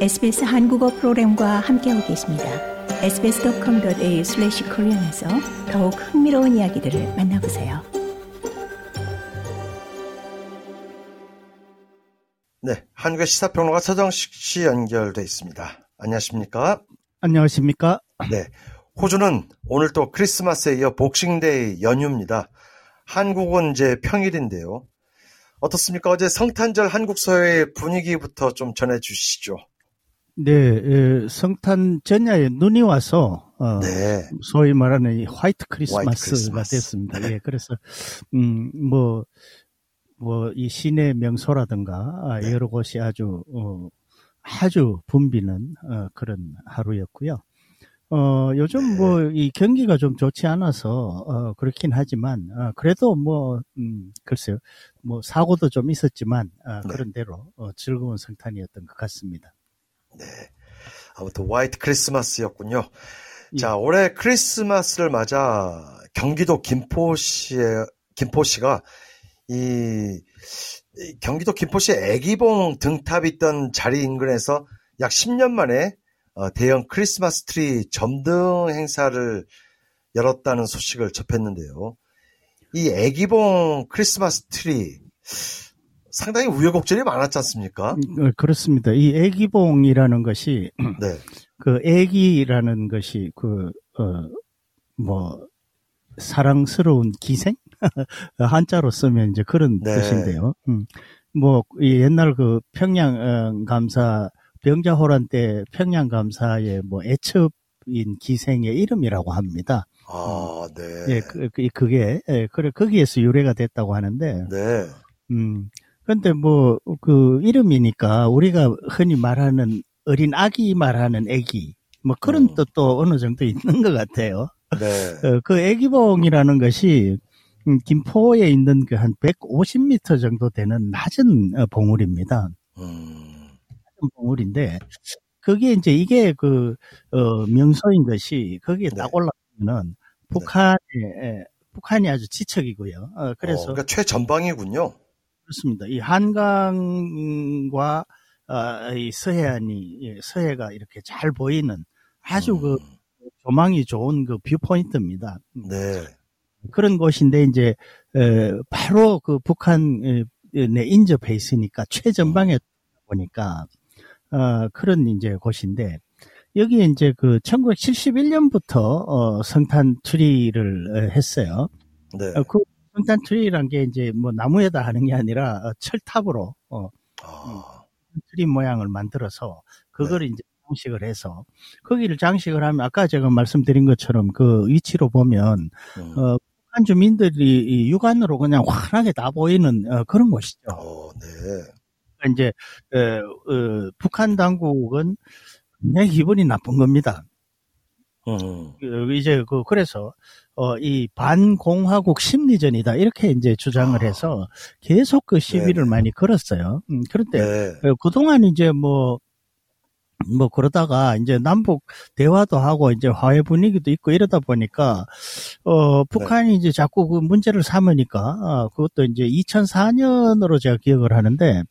SBS 한국어 프로그램과 함께하고 계십니다. sbs.com.au/korean에서 더욱 흥미로운 이야기들을 만나보세요. 네, 한국의 시사평론가 서정식 씨 연결돼 있습니다. 안녕하십니까? 안녕하십니까? 네, 호주는 오늘 또 크리스마스에 이어 복싱데이 연휴입니다. 한국은 이제 평일인데요. 어떻습니까? 어제 성탄절 한국 사회의 분위기부터 좀 전해주시죠. 네, 에, 성탄 전야에 눈이 와서 어, 네. 소위 말하는 이 화이트 크리스마스가 화이트 크리스마스. 됐습니다. 네. 예, 그래서 음, 뭐, 뭐, 이 시내 명소라든가 아, 네. 여러 곳이 아주 어, 아주 붐비는 어, 그런 하루였고요. 어, 요즘 네. 뭐이 경기가 좀 좋지 않아서 어, 그렇긴 하지만 어, 그래도 뭐 음, 글쎄요, 뭐 사고도 좀 있었지만 어, 네. 그런 대로 어, 즐거운 성탄이었던 것 같습니다. 네. 아무튼 화이트 크리스마스였군요. 예. 자, 올해 크리스마스를 맞아 경기도 김포시에 김포시가 이, 이 경기도 김포시 애기봉 등탑이 있던 자리 인근에서 약 10년 만에 어, 대형 크리스마스 트리 점등 행사를 열었다는 소식을 접했는데요. 이 애기봉 크리스마스 트리 상당히 우여곡절이 많았지 않습니까? 어, 그렇습니다. 이 애기봉이라는 것이 네. 그 애기라는 것이 그 어 뭐 사랑스러운 기생 한자로 쓰면 이제 그런 네. 뜻인데요. 음. 뭐이 옛날 그 평양 어, 감사 병자호란 때 평양 감사의 뭐 애첩인 기생의 이름이라고 합니다. 아, 네. 예, 그, 그- 그게 예, 그래 거기에서 유래가 됐다고 하는데 네. 음. 근데 뭐, 그, 이름이니까 우리가 흔히 말하는 어린 아기 말하는 애기, 뭐 그런 음. 뜻도 어느 정도 있는 것 같아요. 네. 어, 그 애기봉이라는 것이, 음, 김포에 있는 그 한 150m 정도 되는 낮은 어, 봉우리입니다. 음, 낮은 봉우리인데, 그게 이제 이게 그, 어, 명소인 것이 거기에 네. 딱 올라가면은 북한에, 에, 북한이 아주 지척이고요. 어, 어, 그래서 그러니까 최전방이군요. 그렇습니다. 이 한강과 어, 이 서해안이 예, 서해가 이렇게 잘 보이는 아주 그 음, 조망이 좋은 그 뷰포인트입니다. 음, 네. 그런 곳인데 이제 에, 바로 그 북한에 인접해 있으니까 최전방에 보니까 어, 그런 이제 곳인데 여기 이제 그 1971년부터 어, 성탄 트리를 했어요. 네. 어, 그 성탄 트리란 게 이제 뭐 나무에다 하는 게 아니라 어, 철탑으로 어, 아, 트리 모양을 만들어서 그걸 이제 장식을 해서 거기를 장식을 하면 아까 제가 말씀드린 것처럼 그 위치로 보면 음, 어, 북한 주민들이 이 육안으로 그냥 환하게 다 보이는 어, 그런 곳이죠. 어, 네. 그러니까 이제 에, 어, 북한 당국은 굉장히 기분이 나쁜 겁니다. 음, 그, 이제 그 그래서 어, 이 반공화국 심리전이다 이렇게 이제 주장을 아. 해서 계속 그 시위를 네네. 많이 걸었어요. 음, 그런데 네. 어, 그동안 이제 뭐, 뭐 그러다가 이제 남북 대화도 하고 이제 화해 분위기도 있고 이러다 보니까, 어, 북한이 이제 자꾸 그 문제를 삼으니까, 아, 그것도 이제 2004년으로 제가 기억을 하는데,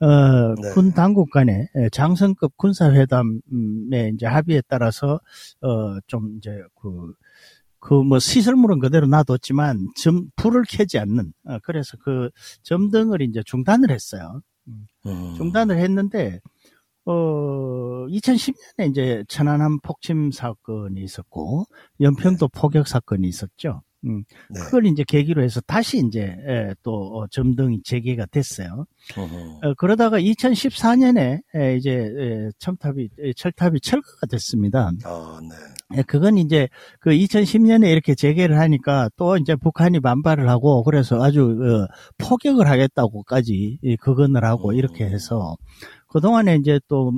어, 네. 군 당국 간의 장성급 군사 회담의 이제 합의에 따라서, 어, 좀 이제 그, 그 뭐 시설물은 그대로 놔뒀지만 점 불을 켜지 않는 어, 그래서 그 점등을 이제 중단을 했어요. 음, 중단을 했는데 어 2010년에 이제 천안함 폭침 사건이 있었고 연평도 포격 사건이 있었죠. 음, 네. 그걸 이제 계기로 해서 다시 이제 예, 또 어, 점등이 재개가 됐어요. 음, 어, 그러다가 2014년에 이제 예, 첨탑이 예, 철탑이 철거가 됐습니다. 아, 네. 예, 그건 이제 그 2010년에 이렇게 재개를 하니까 또 이제 북한이 반발을 하고 그래서 아주 어, 포격을 하겠다고까지 이 그건을 하고 음. 이렇게 해서 그동안에 이제 또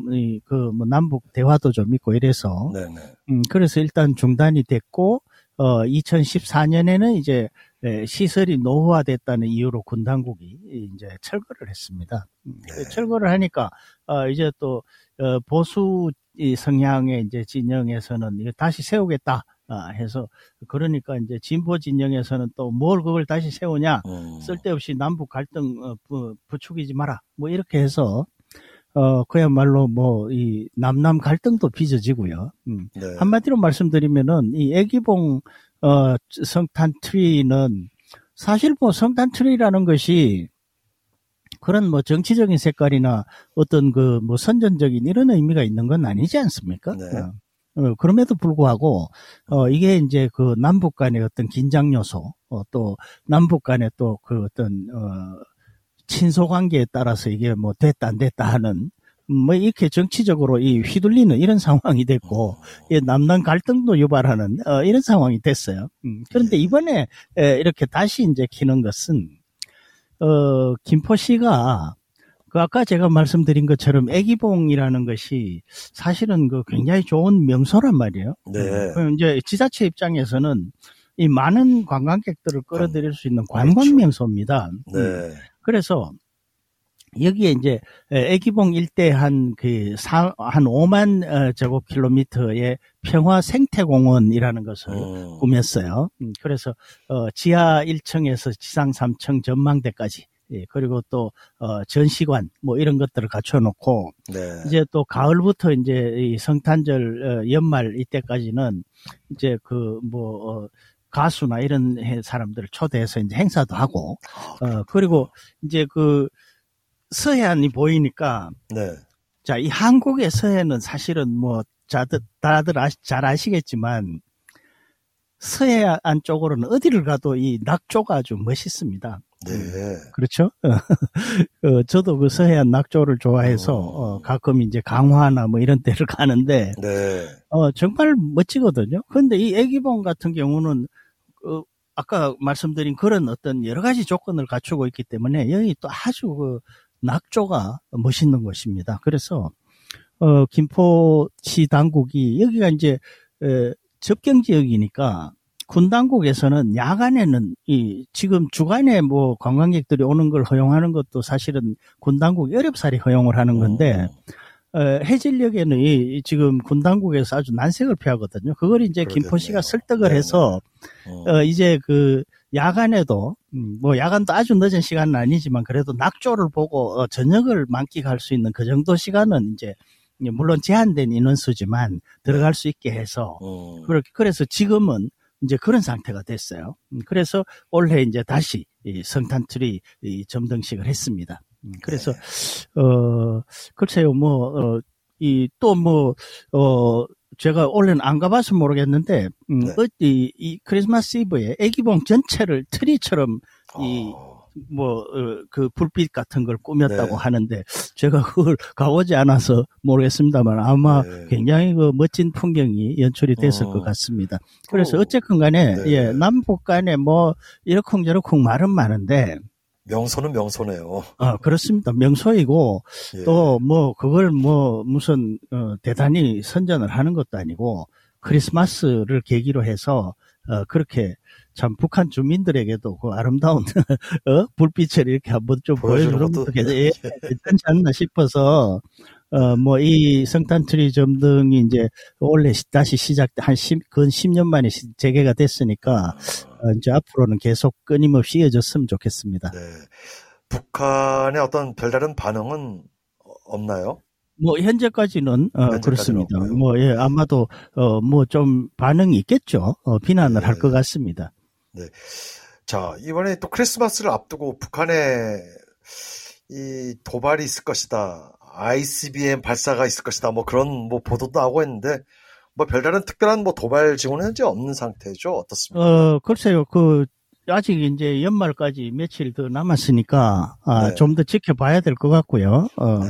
그 뭐 남북 대화도 좀 있고 이래서 네, 네. 음, 그래서 일단 중단이 됐고 어 2014년에는 이제 예, 시설이 노후화됐다는 이유로 군 당국이 이제 철거를 했습니다. 음, 네. 철거를 하니까 어 이제 또 어, 보수 이 성향의 이제 진영에서는 이거 다시 세우겠다 아, 해서 그러니까 이제 진보 진영에서는 또 뭘 그걸 다시 세우냐 음, 쓸데없이 남북 갈등 어, 부, 부추기지 마라 뭐 이렇게 해서 어, 그야말로 뭐, 이, 남남 갈등도 빚어지고요. 음. 네. 한마디로 말씀드리면은, 이 애기봉, 어, 성탄 트리는, 사실 뭐 성탄 트리라는 것이, 그런 뭐 정치적인 색깔이나 어떤 그 뭐 선전적인 이런 의미가 있는 건 아니지 않습니까? 네. 어, 어, 그럼에도 불구하고, 어, 이게 이제 그 남북 간의 어떤 긴장 요소, 어, 또 남북 간의 또 그 어떤, 어, 친소 관계에 따라서 이게 뭐 됐다 안 됐다 하는 뭐 이렇게 정치적으로 이 휘둘리는 이런 상황이 됐고 이 남남 갈등도 유발하는 어, 이런 상황이 됐어요. 음, 그런데 이번에 에, 이렇게 다시 이제 키는 것은 어 김포시가 그 아까 제가 말씀드린 것처럼 애기봉이라는 것이 사실은 그 굉장히 좋은 명소란 말이에요. 네. 그럼 이제 지자체 입장에서는 이 많은 관광객들을 끌어들일 수 있는 관광 그렇죠. 명소입니다. 음, 네. 그래서 여기에 이제 애기봉 일대 한그 한 5만 어, 제곱킬로미터의 평화 생태공원이라는 것을 음. 꾸몄어요. 음, 그래서 어, 지하 1층에서 지상 3층 전망대까지 예, 그리고 또 어, 전시관 뭐 이런 것들을 갖춰놓고 네. 이제 또 가을부터 이제 이 성탄절 어, 연말 이때까지는 이제 그뭐 가수나 이런 해- 사람들을 초대해서 이제 행사도 하고 어 그리고 이제 그 서해안이 보이니까 네. 자 이 한국의 서해는 사실은 뭐 자들 다들 아시, 잘 아시겠지만 서해안 쪽으로는 어디를 가도 이 낙조가 아주 멋있습니다. 네. 그렇죠? 어, 저도 그 서해안 낙조를 좋아해서 어. 어, 가끔 이제 강화나 뭐 이런 데를 가는데 네. 어, 정말 멋지거든요. 그런데 이 애기봉 같은 경우는 어, 아까 말씀드린 그런 어떤 여러 가지 조건을 갖추고 있기 때문에 여기 또 아주 그 낙조가 멋있는 곳입니다. 그래서 어, 김포시 당국이 여기가 이제 에, 접경 지역이니까 군 당국에서는 야간에는 이 지금 주간에 뭐 관광객들이 오는 걸 허용하는 것도 사실은 군 당국이 어렵사리 허용을 하는 건데 어, 해질녘에는 이, 지금 군 당국에서 아주 난색을 표하거든요. 그걸 이제 그러겠네요. 김포 시가 설득을 네네. 해서 음. 어, 이제 그 야간에도 음, 뭐 야간도 아주 늦은 시간은 아니지만 그래도 낙조를 보고 어, 저녁을 만끽할 수 있는 그 정도 시간은 이제 이제 물론 제한된 인원수지만 들어갈 수 있게 해서 음. 그렇게 그래서 지금은 이제 그런 상태가 됐어요. 음, 그래서 올해 이제 다시 이 성탄 트리 이 점등식을 했습니다. 음, 그래서 어 글쎄요 뭐이또뭐어 제가 올해는 안 가봐서 모르겠는데 음, 네. 어, 이, 이 크리스마스 이브에 애기봉 전체를 트리처럼 이 어. 뭐그 불빛 같은 걸 꾸몄다고 네. 하는데 제가 그걸 가보지 않아서 모르겠습니다만 아마 네. 굉장히 그 멋진 풍경이 연출이 됐을 어. 것 같습니다. 그래서 어. 어쨌건 간에 네. 예, 남북 간에 뭐 이러쿵저러쿵 말은 많은데 명소는 명소네요. 어, 그렇습니다. 명소이고 예. 또뭐 그걸 뭐 무슨 어, 대단히 선전을 하는 것도 아니고 크리스마스를 계기로 해서 어, 그렇게 참 북한 주민들에게도 그 아름다운 어? 불빛을 이렇게 한번 좀 보여주는 것도 예, 괜찮지 않나 싶어서 어, 뭐, 이 성탄 트리 점등이 이제 원래 시- 다시 시작, 한 10, 근 10년 만에 시- 재개가 됐으니까, 어, 이제 앞으로는 계속 끊임없이 이어졌으면 좋겠습니다. 네. 북한의 어떤 별다른 반응은 어- 없나요? 뭐 현재까지는 어, 그렇습니다. 없고요. 뭐 예, 아마도 어, 뭐 좀 반응이 있겠죠. 어, 비난을 네. 할것 같습니다. 자, 이번에 또 크리스마스를 앞두고 북한에 이 도발이 있을 것이다. ICBM 발사가 있을 것이다. 뭐 그런 뭐 보도도 나오고 있는데 뭐 별다른 특별한 뭐 도발 징후는 현재 없는 상태죠. 어떻습니까? 어 글쎄요, 그 아직 이제 연말까지 며칠 더 남았으니까 아, 네. 좀더 지켜봐야 될 것 같고요. 어, 네.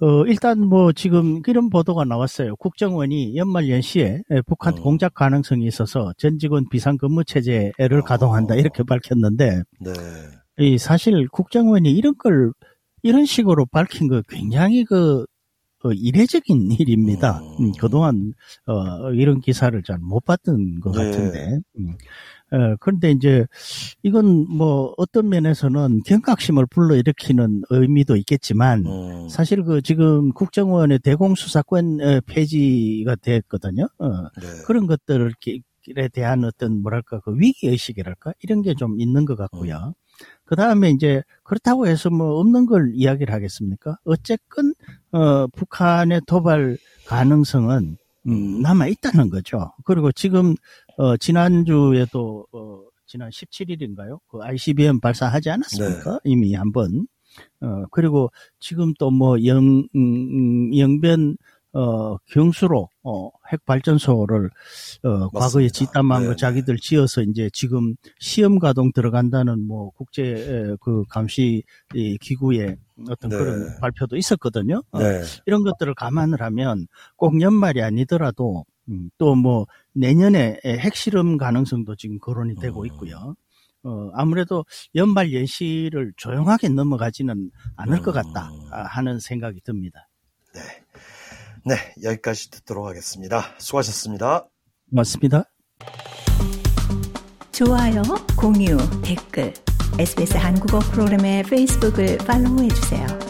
어, 일단 뭐 지금 이런 보도가 나왔어요. 국정원이 연말 연시에 에, 북한 음. 공작 가능성이 있어서 전 직원 비상 근무 체제를 가동한다 이렇게 밝혔는데 네. 이 사실 국정원이 이런 걸 이런 식으로 밝힌 거 굉장히 그 어, 이례적인 일입니다. 음. 음, 그동안 어, 이런 기사를 잘 못 봤던 것 네. 같은데. 음. 어, 그런데 이제 이건 뭐 어떤 면에서는 경각심을 불러일으키는 의미도 있겠지만 음. 사실 그 지금 국정원의 대공수사권 어, 폐지가 됐거든요. 어, 네. 그런 것들에 대한 어떤 뭐랄까 그 위기 의식이랄까 이런 게 좀 있는 것 같고요. 그 다음에 이제 그렇다고 해서 뭐 없는 걸 이야기를 하겠습니까? 어쨌건 어, 북한의 도발 가능성은 음, 남아 있다는 거죠. 그리고 지금 어, 지난주에도 어, 지난 17일인가요? 그 ICBM 발사하지 않았습니까? 이미 한 번. 어, 그리고 지금 또 뭐 영, 음, 영변 어, 경수로, 어, 핵발전소를, 어, 과거에 짓담한 거 네, 자기들 지어서 이제 지금 시험 가동 들어간다는 뭐 국제, 에, 그 감시 이 기구의 어떤 네. 그런 발표도 있었거든요. 어, 네. 이런 것들을 감안을 하면 꼭 연말이 아니더라도, 음, 또뭐 내년에 핵실험 가능성도 지금 거론이 되고 음. 있고요. 어, 아무래도 연말 예시를 조용하게 넘어가지는 않을 것 같다 음. 아, 하는 생각이 듭니다. 네. 네, 여기까지 듣도록 하겠습니다. 수고하셨습니다. 맞습니다. 좋아요, 공유, 댓글, SBS 한국어 프로그램의 페이스북을 팔로우해 주세요.